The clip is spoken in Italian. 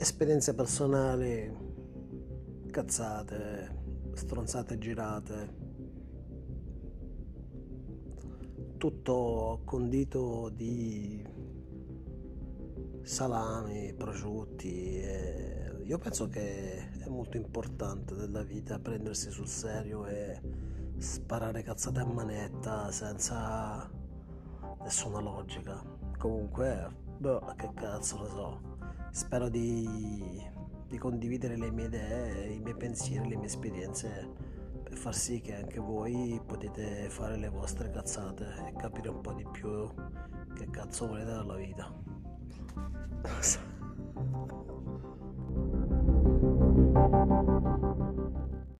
esperienze personali, cazzate, stronzate girate, tutto condito di salami, prosciutti. io penso che è molto importante della vita prendersi sul serio e sparare cazzate a manetta senza nessuna logica. Comunque, boh, che cazzo lo so. Spero di, di condividere le mie idee, i miei pensieri, le mie esperienze per far sì che anche voi potete fare le vostre cazzate e capire un po' di più che cazzo volete dalla vita.